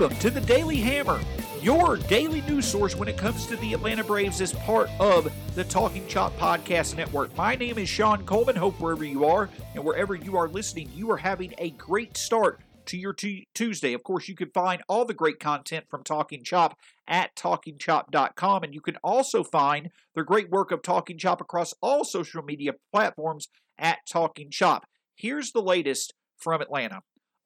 Welcome to the Daily Hammer, your daily news source when it comes to the Atlanta Braves as part of the Talking Chop Podcast Network. My name is Sean Coleman. Hope wherever you are and wherever you are listening, you are having a great start to your t- Tuesday. Of course, you can find all the great content from Talking Chop at talkingchop.com, and you can also find the great work of Talking Chop across all social media platforms at Talking Chop. Here's the latest from Atlanta.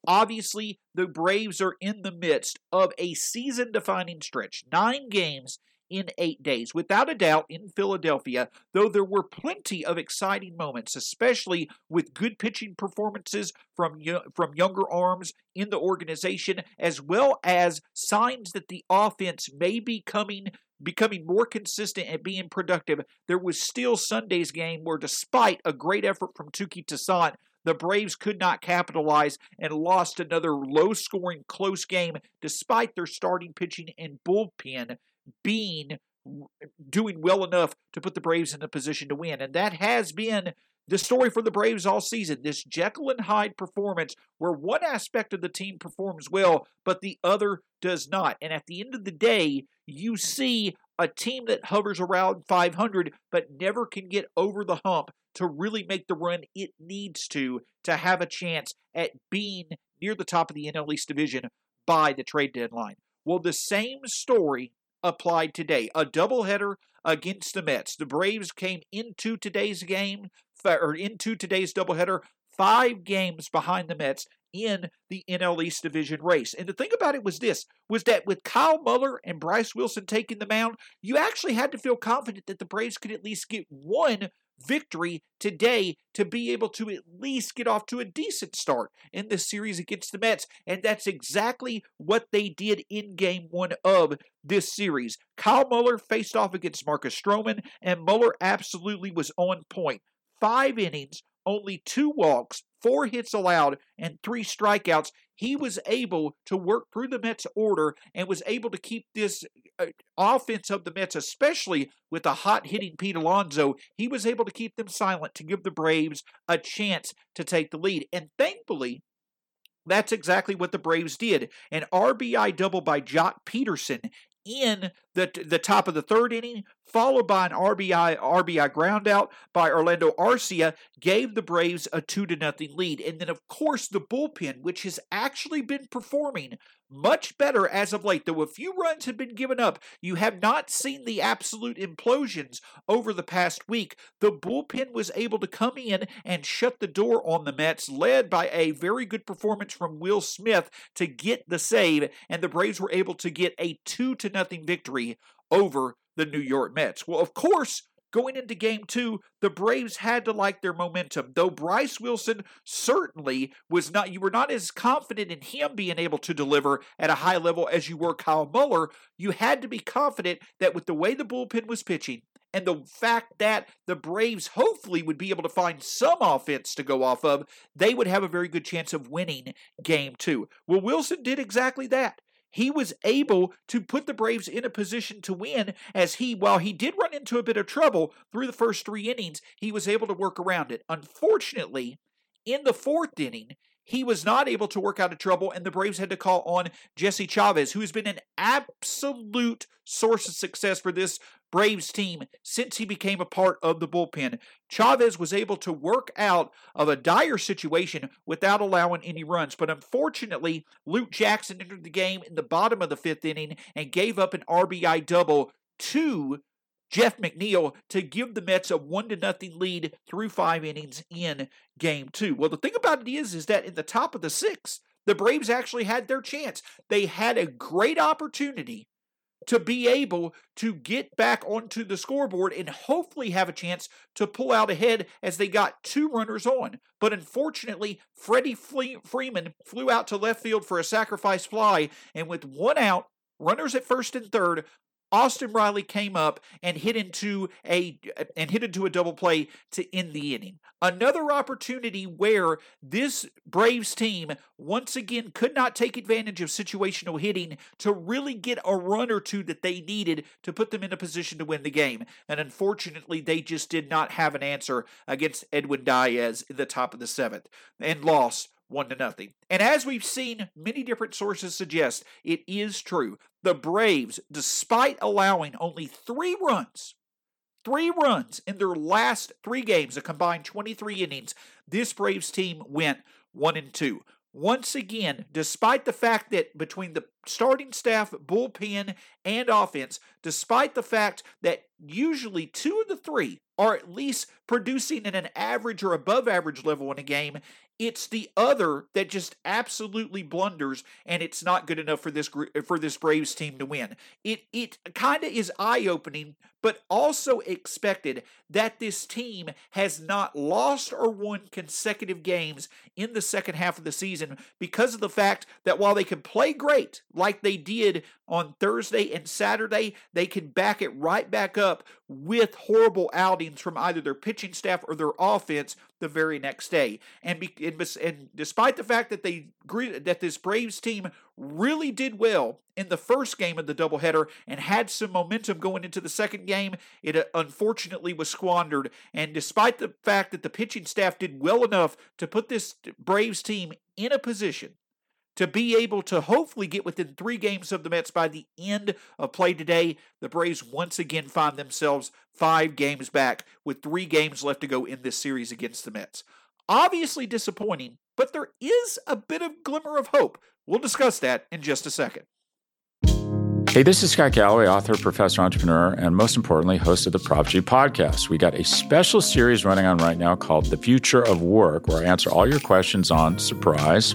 Obviously, the Braves are in the midst of a season defining stretch. Nine games in eight days. Without a doubt, in Philadelphia, though there were plenty of exciting moments, especially with good pitching performances from, from younger arms in the organization, as well as signs that the offense may be coming becoming more consistent and being productive, there was still Sunday's game where, despite a great effort from Touki Toussaint, the Braves could not capitalize and lost another low scoring, close game despite their starting pitching and bullpen being doing well enough to put the Braves in a position to win. And that has been the story for the Braves all season. This Jekyll and Hyde performance where one aspect of the team performs well, but the other does not. And at the end of the day, you see a team that hovers around 500 but never can get over the hump to really make the run it needs to to have a chance at being near the top of the NL East division by the trade deadline. Well, the same story applied today. A doubleheader against the Mets. The Braves came into today's game or into today's doubleheader five games behind the Mets in the NL East division race. And the thing about it was this was that with Kyle Muller and Bryce Wilson taking the mound, you actually had to feel confident that the Braves could at least get one victory today to be able to at least get off to a decent start in this series against the Mets. And that's exactly what they did in game one of this series. Kyle Muller faced off against Marcus Stroman, and Muller absolutely was on point. Five innings, only two walks, four hits allowed, and three strikeouts, he was able to work through the Mets' order and was able to keep this Uh, offense of the Mets, especially with a hot hitting Pete Alonso, he was able to keep them silent to give the Braves a chance to take the lead. And thankfully, that's exactly what the Braves did. An RBI double by Joc Pederson in the the top of the third inning, followed by an RBI RBI groundout by Orlando Arcia, gave the Braves a two to nothing lead. And then, of course, the bullpen, which has actually been performing much better as of late. Though a few runs have been given up, you have not seen the absolute implosions over the past week. The bullpen was able to come in and shut the door on the Mets, led by a very good performance from Will Smith to get the save, and the Braves were able to get a two to nothing victory over the New York Mets. Well, of course, Going into game two, the Braves had to like their momentum. Though Bryce Wilson certainly was not, you were not as confident in him being able to deliver at a high level as you were Kyle Muller. You had to be confident that with the way the bullpen was pitching, and the fact that the Braves hopefully would be able to find some offense to go off of, they would have a very good chance of winning game two. Well, Wilson did exactly that he was able to put the Braves in a position to win as he, while he did run into a bit of trouble through the first three innings, he was able to work around it. Unfortunately, in the fourth inning, he was not able to work out of trouble, and the Braves had to call on Jesse Chavez, who has been an absolute source of success for this Braves team since he became a part of the bullpen. Chavez was able to work out of a dire situation without allowing any runs, but unfortunately, Luke Jackson entered the game in the bottom of the fifth inning and gave up an RBI double to Jeff McNeil to give the Mets a one to nothing lead through five innings in game two. Well, the thing about it is, is that in the top of the sixth, the Braves actually had their chance. They had a great opportunity to be able to get back onto the scoreboard and hopefully have a chance to pull out ahead as they got two runners on. But unfortunately, Freddie Freeman flew out to left field for a sacrifice fly, and with one out, runners at first and third, Austin Riley came up and hit into a and hit into a double play to end the inning. Another opportunity where this Braves team once again could not take advantage of situational hitting to really get a run or two that they needed to put them in a position to win the game. And unfortunately, they just did not have an answer against Edwin Diaz in the top of the seventh and lost one to nothing. And as we've seen many different sources suggest, it is true. The Braves, despite allowing only three runs, three runs in their last three games, a combined 23 innings, this Braves team went one and two. Once again, despite the fact that between the starting staff, bullpen, and offense, despite the fact that usually two of the three are at least producing at an average or above average level in a game, it's the other that just absolutely blunders, and it's not good enough for this for this Braves team to win. It it kind of is eye opening, but also expected that this team has not lost or won consecutive games in the second half of the season because of the fact that while they can play great like they did on Thursday and Saturday, they can back it right back up with horrible outings from either their pitching staff or their offense the very next day. And, be, and, and despite the fact that they that this Braves team really did well in the first game of the doubleheader and had some momentum going into the second game, it uh, unfortunately was squandered. And despite the fact that the pitching staff did well enough to put this Braves team in a position to be able to hopefully get within three games of the Mets by the end of play today. The Braves once again find themselves five games back with three games left to go in this series against the Mets. Obviously disappointing, but there is a bit of glimmer of hope. We'll discuss that in just a second. Hey, this is Scott Galloway, author, professor, entrepreneur, and most importantly, host of the Prop G podcast. We got a special series running on right now called The Future of Work, where I answer all your questions on surprise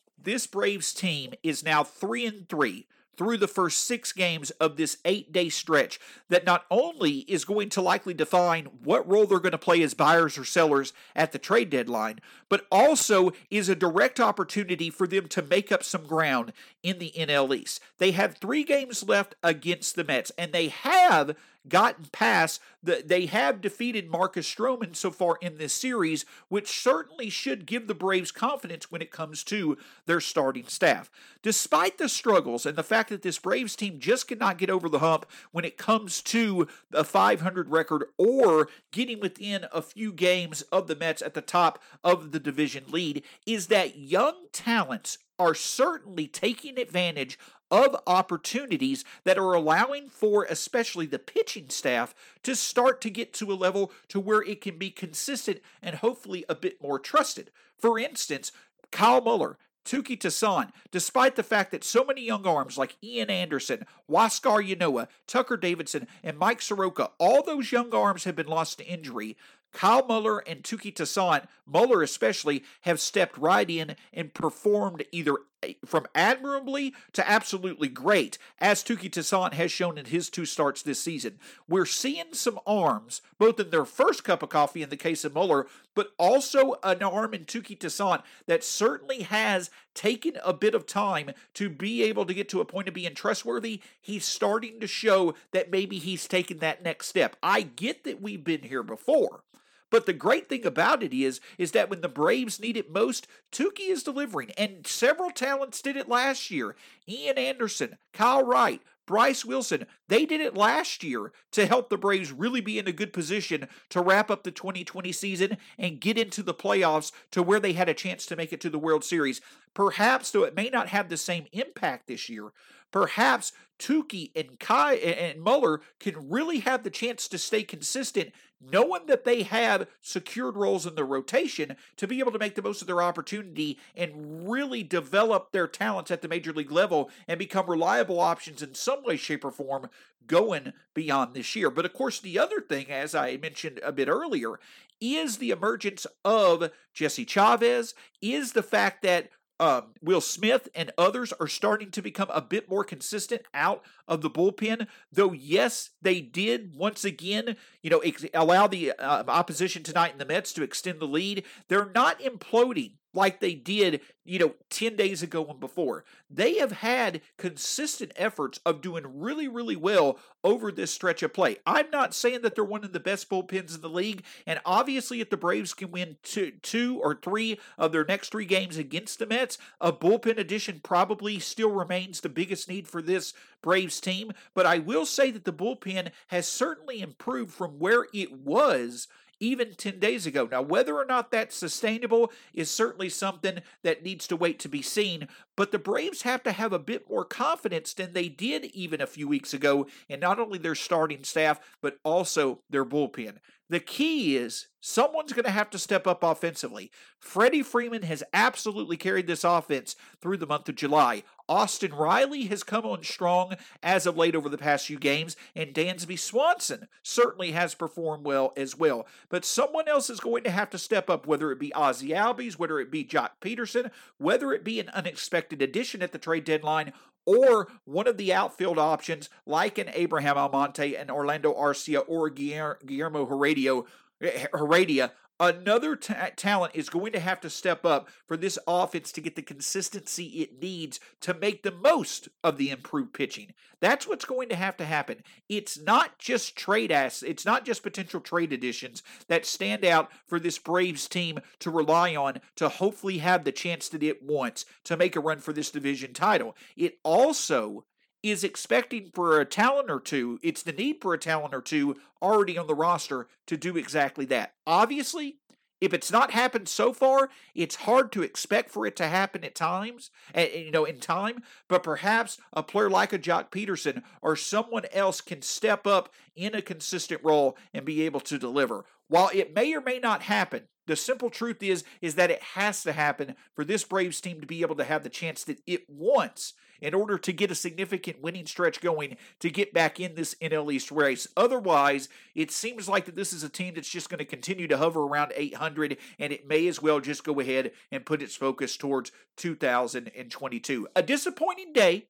this Braves team is now 3 and 3 through the first six games of this eight day stretch that not only is going to likely define what role they're going to play as buyers or sellers at the trade deadline, but also is a direct opportunity for them to make up some ground in the NL East. They have three games left against the Mets, and they have gotten past the they have defeated Marcus Stroman so far in this series, which certainly should give the Braves confidence when it comes to their starting staff. Despite the struggles and the fact that this Braves team just cannot get over the hump when it comes to a 500 record or getting within a few games of the Mets at the top of the division lead, is that young talents are certainly taking advantage of opportunities that are allowing for especially the pitching staff to start to get to a level to where it can be consistent and hopefully a bit more trusted. For instance, Kyle Muller Touki Toussaint, despite the fact that so many young arms like Ian Anderson, Huascar Ynoa, Tucker Davidson, and Mike Soroka, all those young arms have been lost to injury. Kyle Muller and Touki Toussaint, Muller especially, have stepped right in and performed either eh, from admirably to absolutely great, as Touki Toussaint has shown in his two starts this season. We're seeing some arms, both in their first cup of coffee in the case of Muller, but also an arm in Touki Toussaint that certainly has taken a bit of time to be able to get to a point of being trustworthy, he's starting to show that maybe he's taken that next step. I get that we've been here before. But the great thing about it is, is that when the Braves need it most, Touki is delivering, and several talents did it last year. Ian Anderson, Kyle Wright, Bryce Wilson, they did it last year to help the Braves really be in a good position to wrap up the 2020 season and get into the playoffs to where they had a chance to make it to the World Series. Perhaps, though it may not have the same impact this year, perhaps Touki and Kai and Muller can really have the chance to stay consistent, knowing that they have secured roles in the rotation to be able to make the most of their opportunity and really develop their talents at the major league level and become reliable options in some way, shape, or form going beyond this year. But of course, the other thing, as I mentioned a bit earlier, is the emergence of Jesse Chavez, is the fact that um, Will Smith and others are starting to become a bit more consistent out of the bullpen. Though, yes, they did once again, you know, ex- allow the uh, opposition tonight in the Mets to extend the lead. They're not imploding like they did, you know, 10 days ago and before. They have had consistent efforts of doing really, really well over this stretch of play. I'm not saying that they're one of the best bullpens in the league, and obviously, if the Braves can win two, two or three of their next three games against the Mets, a bullpen addition probably still remains the biggest need for this Braves team. But I will say that the bullpen has certainly improved from where it was even 10 days ago. Now, whether or not that's sustainable is certainly something that needs to wait to be seen, but the Braves have to have a bit more confidence than they did even a few weeks ago in not only their starting staff, but also their bullpen. The key is someone's going to have to step up offensively. Freddie Freeman has absolutely carried this offense through the month of July. Austin Riley has come on strong as of late over the past few games, and Dansby Swanson certainly has performed well as well. But someone else is going to have to step up, whether it be Ozzie Albies, whether it be Joc Pederson, whether it be an unexpected addition at the trade deadline, or one of the outfield options like an Abraham Almonte and Orlando Arcia or Guillermo Heredia, Heredia Another talent is going to have to step up for this offense to get the consistency it needs to make the most of the improved pitching. That's what's going to have to happen. It's not just trade assets, it's not just potential trade additions that stand out for this Braves team to rely on to hopefully have the chance that it wants to make a run for this division title. It also is expecting for a talent or two, it's the need for a talent or two already on the roster to do exactly that. Obviously, if it's not happened so far, it's hard to expect for it to happen at times, you know, in time. But perhaps a player like a Joc Pederson or someone else can step up in a consistent role and be able to deliver. While it may or may not happen, the simple truth is is that it has to happen for this Braves team to be able to have the chance that it wants in order to get a significant winning stretch going to get back in this NL East race. Otherwise, it seems like that this is a team that's just going to continue to hover around 800 and it may as well just go ahead and put its focus towards 2022. A disappointing day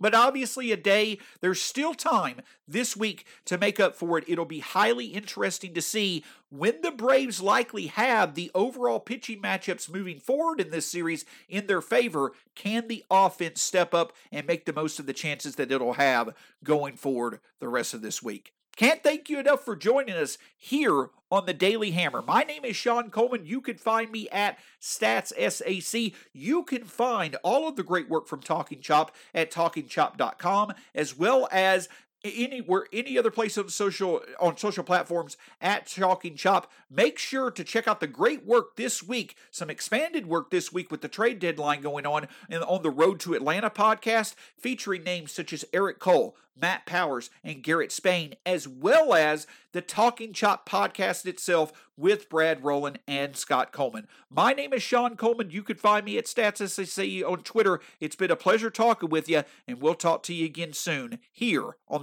but obviously, a day, there's still time this week to make up for it. It'll be highly interesting to see when the Braves likely have the overall pitching matchups moving forward in this series in their favor. Can the offense step up and make the most of the chances that it'll have going forward the rest of this week? Can't thank you enough for joining us here on the Daily Hammer. My name is Sean Coleman. You can find me at StatsSAC. You can find all of the great work from Talking Chop at talkingchop.com, as well as anywhere any other place on social on social platforms at Talking Chop. Make sure to check out the great work this week, some expanded work this week with the trade deadline going on and on the Road to Atlanta podcast, featuring names such as Eric Cole, Matt Powers, and Garrett Spain, as well as the Talking Chop podcast itself with Brad Rowland and Scott Coleman. My name is Sean Coleman. You can find me at StatsSAC on Twitter. It's been a pleasure talking with you, and we'll talk to you again soon here on